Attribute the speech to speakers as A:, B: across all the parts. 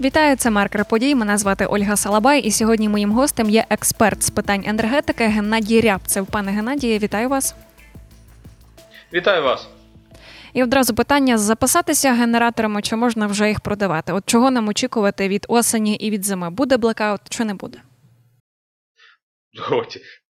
A: Вітаю, це маркер подій. Мене звати Ольга Салабай, і сьогодні моїм гостем є експерт з питань енергетики Геннадій Рябцев. Пане Геннадіє, вітаю вас.
B: Вітаю вас.
A: І одразу питання: записатися генераторами, чи можна вже їх продавати? От чого нам очікувати від осені і від зими? Буде блекаут чи не буде?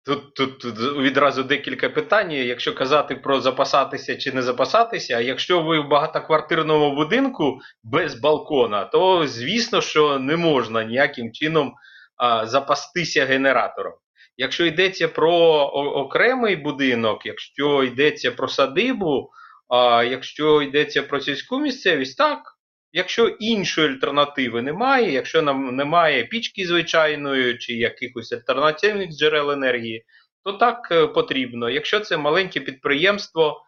B: Тут, тут відразу декілька питань. Якщо казати про запасатися чи не запасатися, якщо ви в багатоквартирному будинку без балкона, то звісно, що не можна ніяким чином а, запастися генератором. Якщо йдеться про окремий будинок, якщо йдеться про садибу, а якщо йдеться про сільську місцевість, так. Якщо іншої альтернативи немає, якщо нам немає пічки звичайної чи якихось альтернативних джерел енергії, то так е, потрібно. Якщо це маленьке підприємство,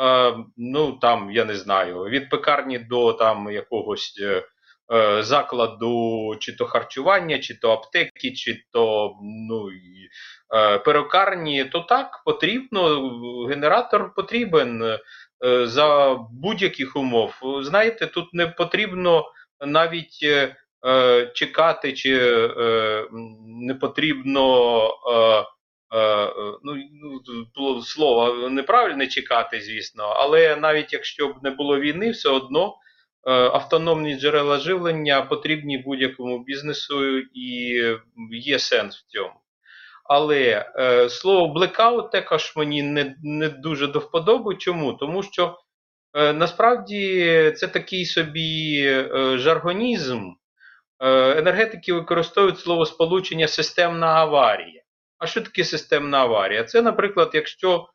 B: е, ну там я не знаю, від пекарні до там якогось е, закладу, чи то харчування, чи то аптеки, чи то ну, перукарні, то так потрібно. Генератор потрібен. Е, за будь-яких умов. Знаєте, тут не потрібно навіть е, е чекати, чи не потрібно. Ну, ну слово неправильне чекати, звісно, але навіть якщо б не було війни, все одно автономні джерела живлення потрібні будь-якому бізнесу і є сенс в цьому. Але е, слово блекаут також мені не не дуже до вподоби. Чому? Тому що е, насправді це такий собі е, жаргонізм. Е, енергетики використовують слово сполучення системна аварія. А що таке системна аварія? Це, наприклад, якщо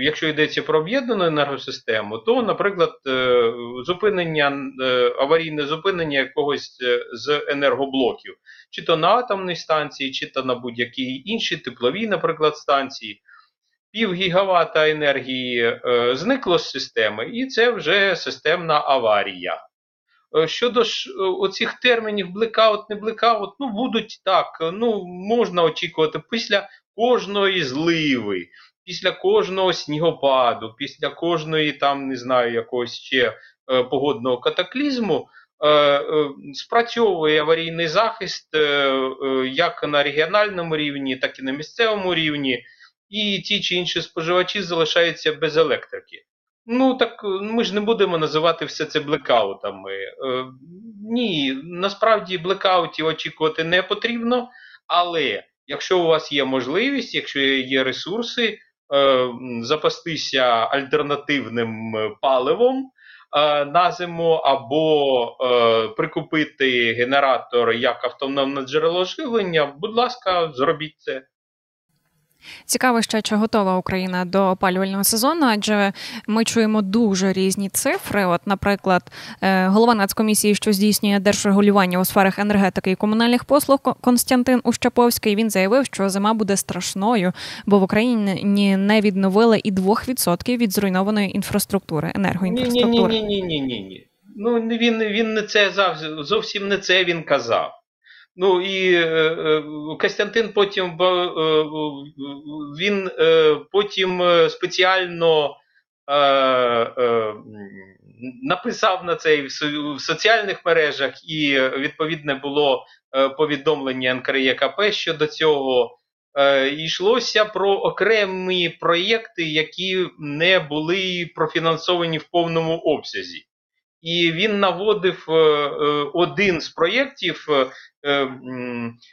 B: якщо йдеться про об'єднану енергосистему, то, наприклад, е, зупинення аварійне зупинення якогось з енергоблоків, чи то на атомній станції, чи то на будь-якій іншій тепловій, наприклад, станції, пів гігавата енергії зникло з системи, і це вже системна аварія. Щодо ж оцих термінів блекаут, не блекаут, ну будуть так, ну можна очікувати після кожної зливи, після кожного снігопаду, після кожної там, не знаю, якогось ще е, погодного катаклізму. Е, е, спрацьовує аварійний захист е, як на регіональному рівні, так і на місцевому рівні, і ті чи інші споживачі залишаються без електрики. Ну так ми ж не будемо називати все це блекаутами. Ні, насправді блекаутів очікувати не потрібно, але якщо у вас є можливість, якщо є ресурси, е, запастися альтернативним е, паливом е, на зиму, або прикупити генератор як автономне джерело живлення, будь ласка, зробіть це.
A: Цікаво, ще чи готова Україна до опалювального сезону, адже ми чуємо дуже різні цифри. От, наприклад, е, голова нацкомісії, що здійснює держрегулювання у сферах енергетики і комунальних послуг, Константин Ущаповський, він заявив, що зима буде страшною, бо в Україні не відновили і 2% від зруйнованої інфраструктури енергоінфраструктури.
B: Ні, ні, ні, ні, ні, ні. Ну він він не це зовсім не це він казав. Ну і е, е, Костянтин потім е, він потім спеціально написав на це в соціальних мережах, і відповідне було повідомлення НКРЄКП щодо цього. Йшлося про окремі проєкти, які не були профінансовані в повному обсязі. І він наводив один з проєктів Е,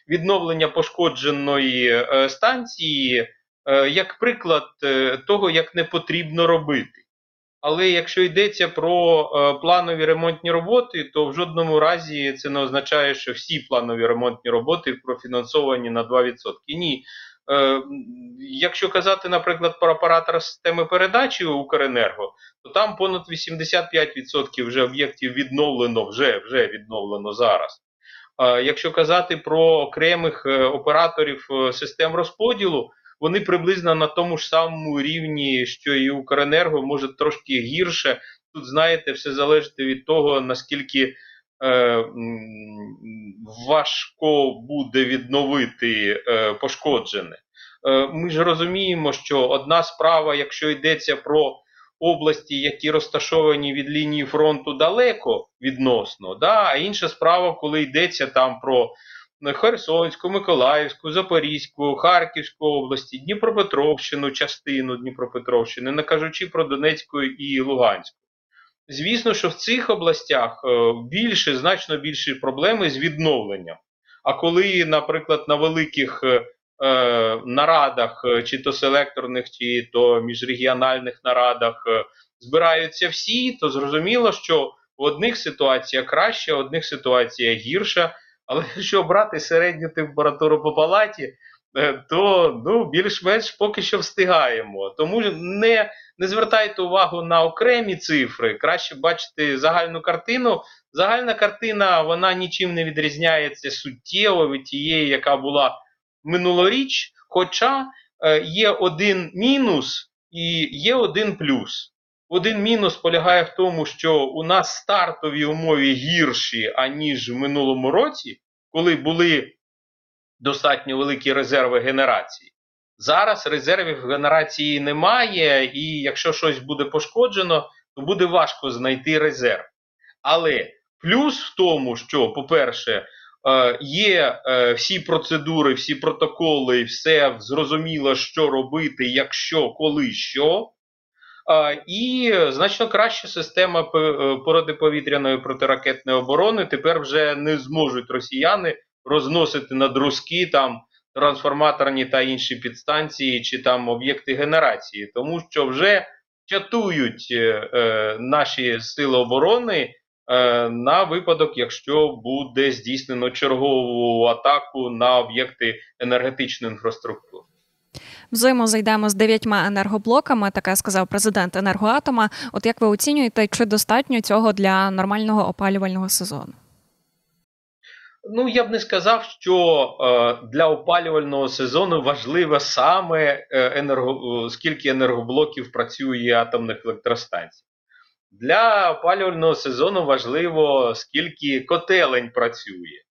B: відновлення пошкодженої е, станції е, як приклад того, як не потрібно робити. Але якщо йдеться про планові ремонтні роботи, то в жодному разі це не означає, що всі планові ремонтні роботи профінансовані на 2%. Ні. Якщо казати, наприклад, про оператора системи передачі Укренерго, то там понад 85% вже об'єктів відновлено, вже, вже відновлено зараз. Якщо казати про окремих е, операторів е, систем розподілу, вони приблизно на тому ж самому рівні, що і Укренерго, може трошки гірше. Тут, знаєте, все залежить від того, наскільки е, важко буде відновити е, пошкоджене. Е, ми ж розуміємо, що одна справа, якщо йдеться про області, які розташовані від лінії фронту далеко відносно. Да? А інша справа, коли йдеться там про Херсонську, Миколаївську, Запорізьку, Харківську області, Дніпропетровщину, частину Дніпропетровщини, не кажучи про Донецьку і Луганську. Звісно, що в цих областях е, більше, значно більші проблеми з відновленням. А коли, наприклад, на великих е, е нарадах, чи то селекторних, чи то міжрегіональних нарадах збираються всі, то зрозуміло, що в одних ситуація краще, в одних ситуація гірша. Але якщо брати середню температуру по палаті, то ну, більш-менш поки що встигаємо. Тому не не звертайте увагу на окремі цифри, краще бачити загальну картину. Загальна картина вона нічим не відрізняється суттєво від тієї, яка була минулоріч. Хоча е, є один мінус і є один плюс. Один мінус полягає в тому, що у нас стартові умови гірші, аніж в минулому році, коли були достатньо великі резерви генерації. Зараз резервів генерації немає, і якщо щось буде пошкоджено, то буде важко знайти резерв. Але плюс в тому, що, по-перше, е, є е, всі процедури, всі протоколи, все зрозуміло, що робити, якщо, коли що. І значно краща система е, протиповітряної протиракетної оборони тепер вже не зможуть росіяни розносити на друзки там трансформаторні та інші підстанції чи там об'єкти генерації, тому що вже чатують е, е, наші сили оборони е, на випадок, якщо буде здійснено чергову атаку на об'єкти енергетичної інфраструктури.
A: Взаємозайдемо з дев'ятьма енергоблоками, таке сказав президент енергоатома. От як ви оцінюєте, чи достатньо цього для нормального опалювального сезону?
B: Ну, я б не сказав, що е, для опалювального сезону важливо саме е, енерго, скільки енергоблоків працює атомних електростанцій. Для опалювального сезону важливо, скільки котелень працює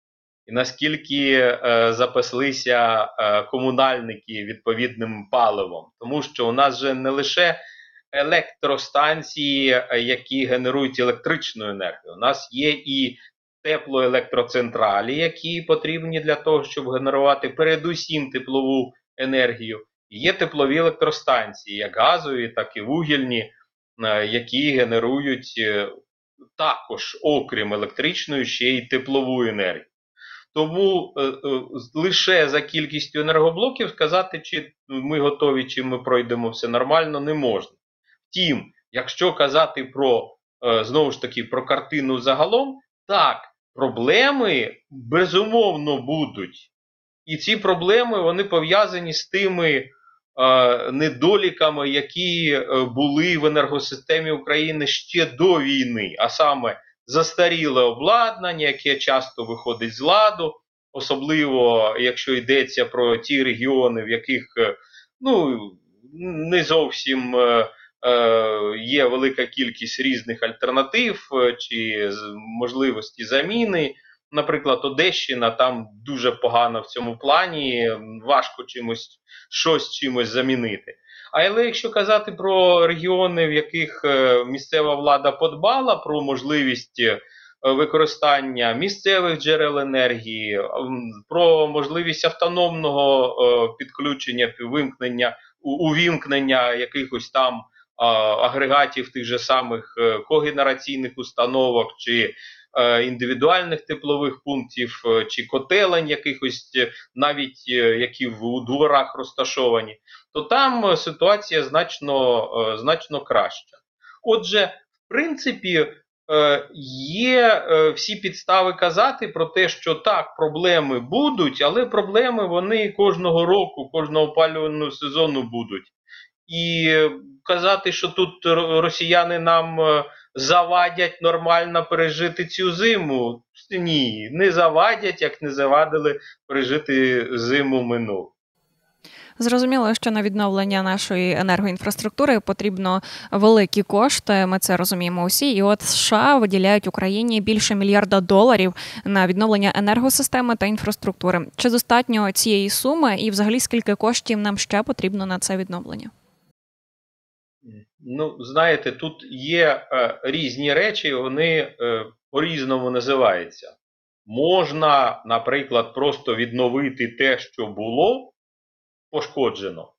B: і наскільки е, запаслися е, комунальники відповідним паливом. Тому що у нас же не лише електростанції, е, які генерують електричну енергію, у нас є і теплоелектроцентралі, які потрібні для того, щоб генерувати передусім теплову енергію. Є теплові електростанції, як газові, так і вугільні, е, які генерують е, також, окрім електричної, ще й теплову енергію. Тому е, лише за кількістю енергоблоків сказати, чи ми готові, чи ми пройдемо все нормально, не можна. Втім, якщо казати про знову ж таки про картину загалом, так, проблеми безумовно будуть. І ці проблеми вони пов'язані з тими е, недоліками, які е, були в енергосистемі України ще до війни, а саме застаріле обладнання, яке часто виходить з ладу, особливо якщо йдеться про ті регіони, в яких е, ну, не зовсім е, є велика кількість різних альтернатив чи можливості заміни. Наприклад, Одещина там дуже погано в цьому плані, важко чимось щось чимось замінити. Але якщо казати про регіони, в яких е, місцева влада подбала про можливість е, використання місцевих джерел енергії, про можливість автономного е, підключення, вимкнення, увімкнення якихось там агрегатів тих же самих когенераційних установок чи індивідуальних теплових пунктів, чи котелень якихось, навіть які в дворах розташовані то там е, ситуація значно, е, значно краща. Отже, в принципі, е, є всі підстави казати про те, що так, проблеми будуть, але проблеми вони кожного року, кожного опалювального сезону будуть. І казати, що тут росіяни нам завадять нормально пережити цю зиму. Ні, не завадять, як не завадили пережити зиму минулу.
A: Зрозуміло, що на відновлення нашої енергоінфраструктури потрібно великі кошти. Ми це розуміємо усі. І от США виділяють Україні більше мільярда доларів на відновлення енергосистеми та інфраструктури. Чи достатньо цієї суми, і взагалі скільки коштів нам ще потрібно на це відновлення?
B: Ну, знаєте, тут є е, різні речі, вони е, по-різному називаються. Можна, наприклад, просто відновити те, що було пошкоджено,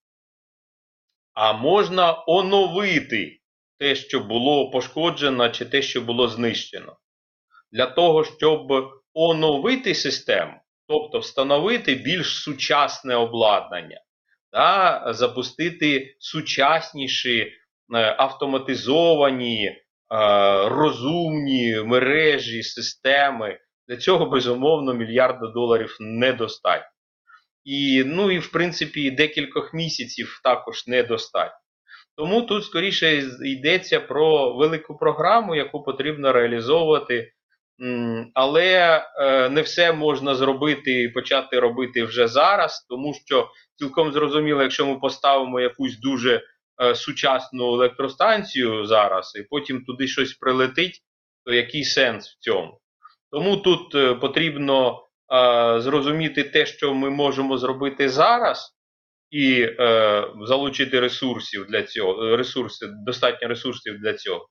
B: а можна оновити те, що було пошкоджено, чи те, що було знищено. Для того, щоб оновити систему, тобто встановити більш сучасне обладнання, та запустити сучасніші автоматизовані, е, розумні мережі, системи. Для цього, безумовно, мільярда доларів недостатньо. І, ну і в принципі, декількох місяців також недостатньо. Тому тут скоріше йдеться про велику програму, яку потрібно реалізовувати. Але е, не все можна зробити і почати робити вже зараз, тому що цілком зрозуміло, якщо ми поставимо якусь дуже е, сучасну електростанцію зараз, і потім туди щось прилетить, то який сенс в цьому? Тому тут е, потрібно зрозуміти те, що ми можемо зробити зараз, і залучити ресурсів для цього, ресурси, достатньо ресурсів для цього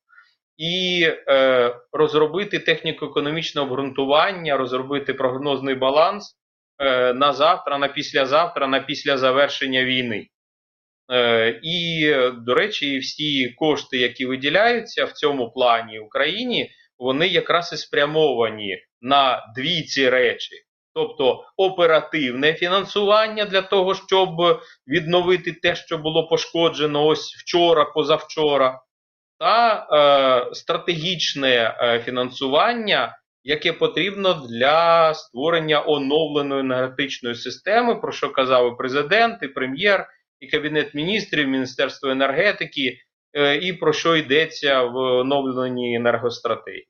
B: і е, розробити техніко-економічне обґрунтування, розробити прогнозний баланс е, на завтра, на післязавтра, на після завершення війни. Е, І, до речі, всі кошти, які виділяються в цьому плані Україні, вони якраз і спрямовані на дві ці речі. Тобто оперативне фінансування для того, щоб відновити те, що було пошкоджено ось вчора, позавчора, та е, стратегічне е, фінансування, яке потрібно для створення оновленої енергетичної системи, про що казав і президент, і прем'єр, і кабінет міністрів, Міністерство енергетики, е, і про що йдеться в оновленій енергостратегії.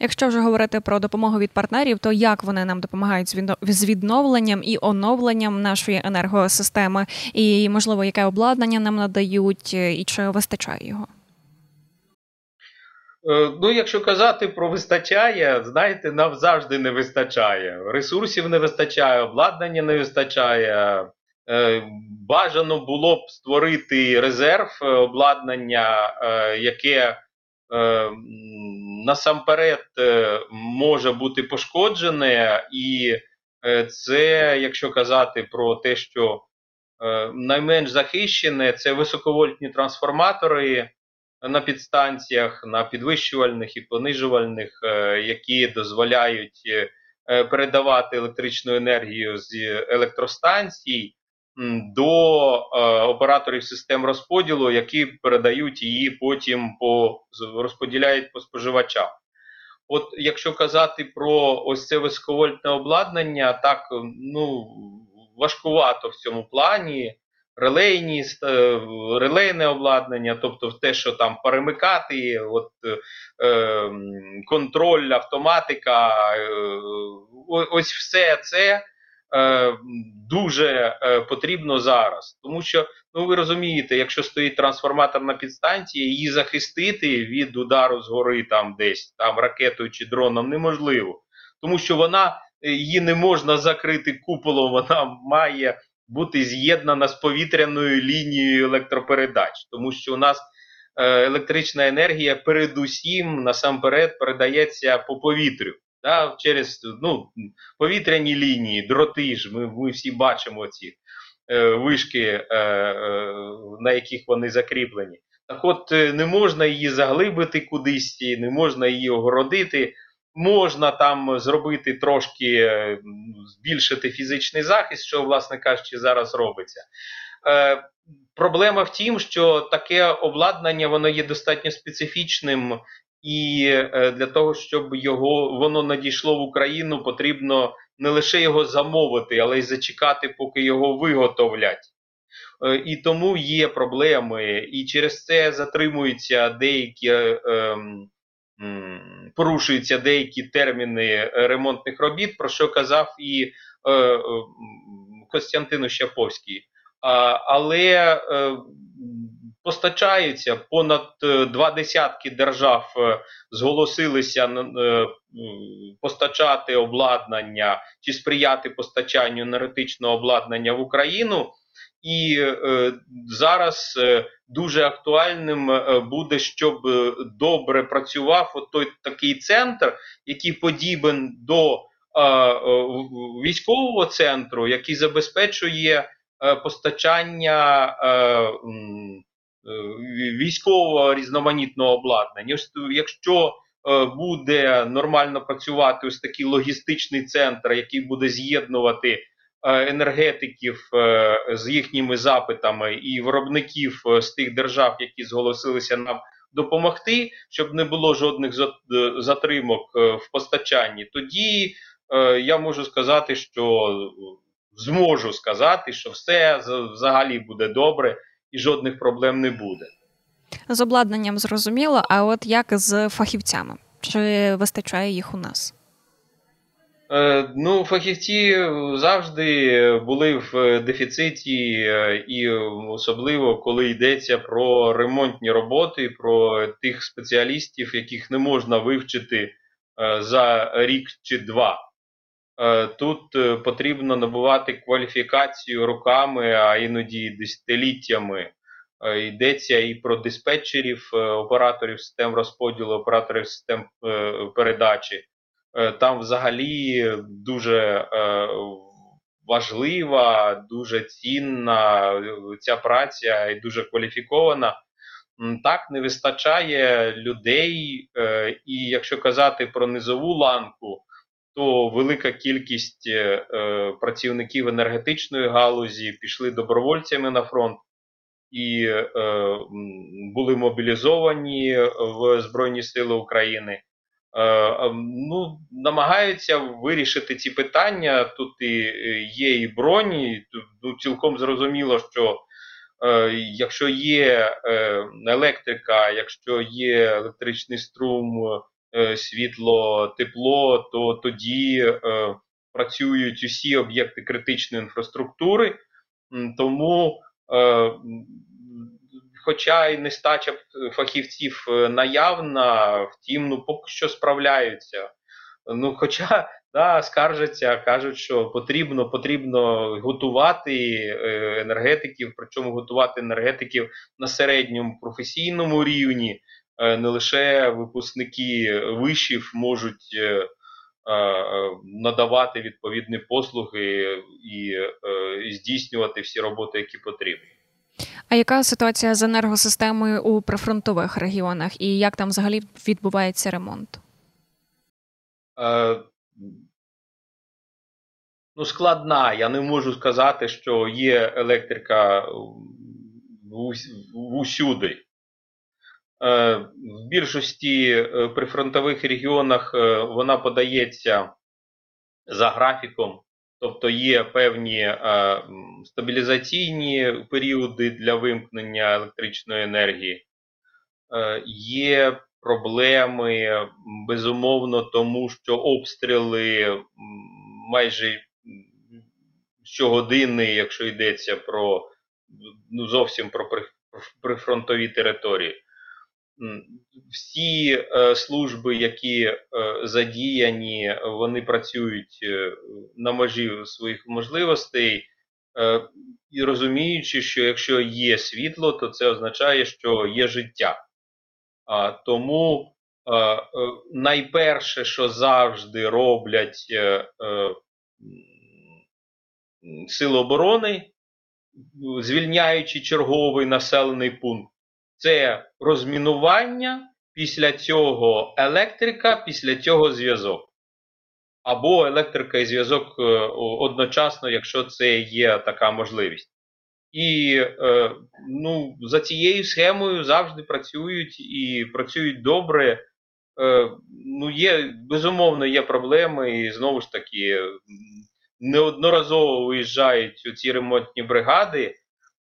A: Якщо вже говорити про допомогу від партнерів, то як вони нам допомагають з відновленням і оновленням нашої енергосистеми, і можливо, яке обладнання нам надають, і чи вистачає його?
B: Е, ну, якщо казати про вистачає, знаєте, нам завжди не вистачає. Ресурсів не вистачає, обладнання не вистачає. Е, бажано було б створити резерв е, обладнання, яке насамперед може бути пошкоджене, і це, якщо казати про те, що найменш захищене, це високовольтні трансформатори на підстанціях, на підвищувальних і понижувальних, е, які дозволяють е, е, передавати електричну енергію з електростанцій до операторів систем розподілу, які передають її потім по розподіляють по споживачам. От якщо казати про ось це високовольтне обладнання, так ну важкувато в цьому плані релейні, е, релейне обладнання, тобто те, що там перемикати, от, е, контроль, автоматика, е, ось все це е, дуже е, потрібно зараз. Тому що, ну ви розумієте, якщо стоїть трансформатор на підстанції, її захистити від удару згори там десь, там ракетою чи дроном неможливо. Тому що вона її не можна закрити куполом, вона має бути з'єднана з повітряною лінією електропередач, тому що у нас е, електрична енергія передусім насамперед передається по повітрю. Да, через ну, повітряні лінії, дроти ж, ми ми всі бачимо ці е, вишки, е, е, на яких вони закріплені. Так от е, не можна її заглибити кудись, не можна її огородити. Можна там зробити трошки, е, збільшити фізичний захист, що, власне кажучи, зараз робиться. Е, Проблема в тім, що таке обладнання воно є достатньо специфічним, і е, для того, щоб його воно надійшло в Україну, потрібно не лише його замовити, але й зачекати, поки його виготовлять. Е, і тому є проблеми, і через це затримуються деякі. Е, порушуються деякі терміни е, ремонтних робіт, про що казав і е, е, Костянтину Щаповський. Але постачаються понад два десятки держав зголосилися постачати обладнання чи сприяти постачанню енергетичного обладнання в Україну. І е, зараз е, дуже актуальним е, буде, щоб е, добре працював той такий центр, який подібен до е, е, військового центру, який забезпечує е, постачання е, е, військового різноманітного обладнання. Якщо е, буде нормально працювати ось такий логістичний центр, який буде з'єднувати. Е, енергетиків е, з їхніми запитами і виробників е, з тих держав, які зголосилися нам допомогти, щоб не було жодних затримок в постачанні, тоді я можу сказати, що зможу сказати, що все взагалі буде добре і жодних проблем не буде.
A: З обладнанням зрозуміло, а от як з фахівцями? Чи вистачає їх у нас?
B: Е, ну, фахівці завжди були в дефіциті, е, і особливо коли йдеться про ремонтні роботи, про тих спеціалістів, яких не можна вивчити е, за рік чи два. Тут потрібно набувати кваліфікацію руками, а іноді десятиліттями. Йдеться і про диспетчерів, операторів систем розподілу, операторів систем передачі. Е, там взагалі дуже е, важлива, дуже цінна ця праця і дуже кваліфікована. Так, не вистачає людей, е, і якщо казати про низову ланку, то велика кількість працівників енергетичної галузі пішли добровольцями на фронт і були мобілізовані в Збройні Сили України. Е, ну, намагаються вирішити ці питання. Тут і е, є і броні, ну, цілком зрозуміло, що е, якщо є е, електрика, якщо є електричний струм, е, світло, тепло, то тоді е, працюють усі об'єкти критичної інфраструктури. Тому хоча й нестача фахівців е, наявна, втім, ну поки що справляються. Ну, Хоча да, скаржаться, кажуть, що потрібно потрібно готувати е, енергетиків, причому готувати енергетиків на середньому професійному рівні. Е, не лише випускники вишів можуть надавати відповідні послуги і здійснювати всі роботи, які потрібні.
A: А яка ситуація з енергосистемою у прифронтових регіонах і як там взагалі відбувається ремонт?
B: Е, Ну, складна. Я не можу сказати, що є електрика усюди. Е, В більшості е, прифронтових регіонах е, вона подається за графіком. Тобто є певні стабілізаційні періоди для вимкнення електричної енергії, є проблеми, безумовно, тому що обстріли майже щогодини, якщо йдеться про ну, зовсім про прифронтові території всі е, служби, які е, задіяні, вони працюють е, на межі своїх можливостей, і розуміючи, що якщо є світло, то це означає, що є життя. А, Тому найперше, що завжди роблять Сили оборони, звільняючи черговий населений пункт це розмінування, після цього електрика, після цього зв'язок. Або електрика і зв'язок е, одночасно, якщо це є така можливість. І е, ну, за цією схемою завжди працюють і працюють добре. Е, ну, є, Безумовно, є проблеми, і знову ж таки, неодноразово виїжджають ці ремонтні бригади.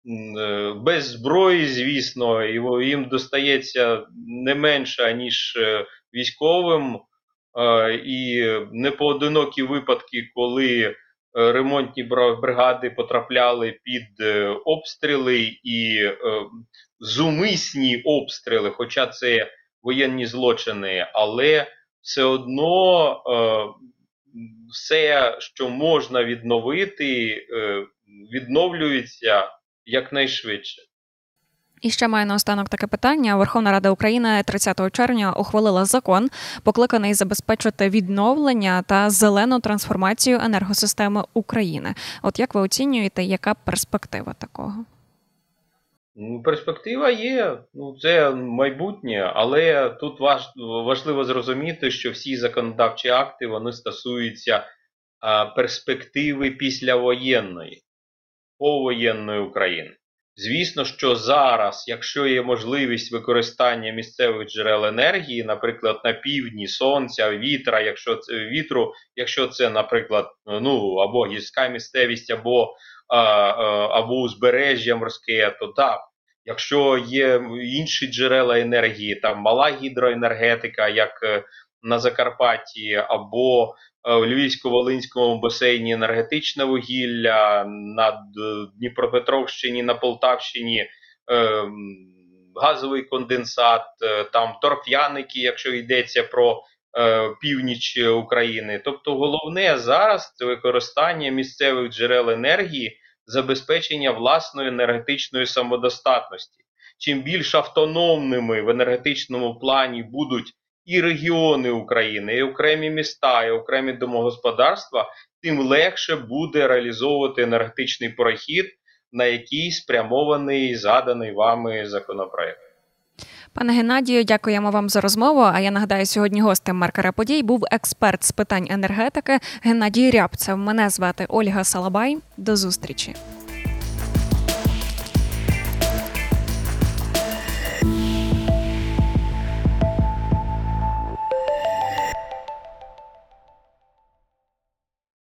B: Е, без зброї, звісно, їм достається не менше, ніж е, військовим. Е, і непоодинокі випадки, коли ремонтні бригади потрапляли під обстріли і зумисні обстріли, хоча це воєнні злочини, але все одно все, що можна відновити, відновлюється. Якнайшвидше.
A: І ще маю наостанок таке питання. Верховна Рада України 30 червня ухвалила закон, покликаний забезпечити відновлення та зелену трансформацію енергосистеми України. От як ви оцінюєте, яка перспектива такого?
B: Ну, перспектива є, ну це майбутнє, але тут важ, важливо зрозуміти, що всі законодавчі акти вони стосуються перспективи післявоєнної, повоєнної України. Звісно, що зараз, якщо є можливість використання місцевих джерел енергії, наприклад, на півдні сонця, вітра, якщо це вітру, якщо це, наприклад, ну або гірська місцевість, або а, або узбережжя морське, то так. Якщо є інші джерела енергії, там мала гідроенергетика, як е, на Закарпатті, або е, у Львівсько-Волинському басейні енергетичне вугілля, на Дніпропетровщині, на Полтавщині е, газовий конденсат, там торф'яники, якщо йдеться про північ України. Тобто головне зараз це використання місцевих джерел енергії забезпечення власної енергетичної самодостатності. Чим більш автономними в енергетичному плані будуть і регіони України, і окремі міста, і окремі домогосподарства, тим легше буде реалізовувати енергетичний прохід, на який спрямований заданий вами законопроект.
A: Пане Геннадію, дякуємо вам за розмову. А я нагадаю, сьогодні гостем маркера подій був експерт з питань енергетики Геннадій Рябцев. Мене звати Ольга Салабай. До зустрічі.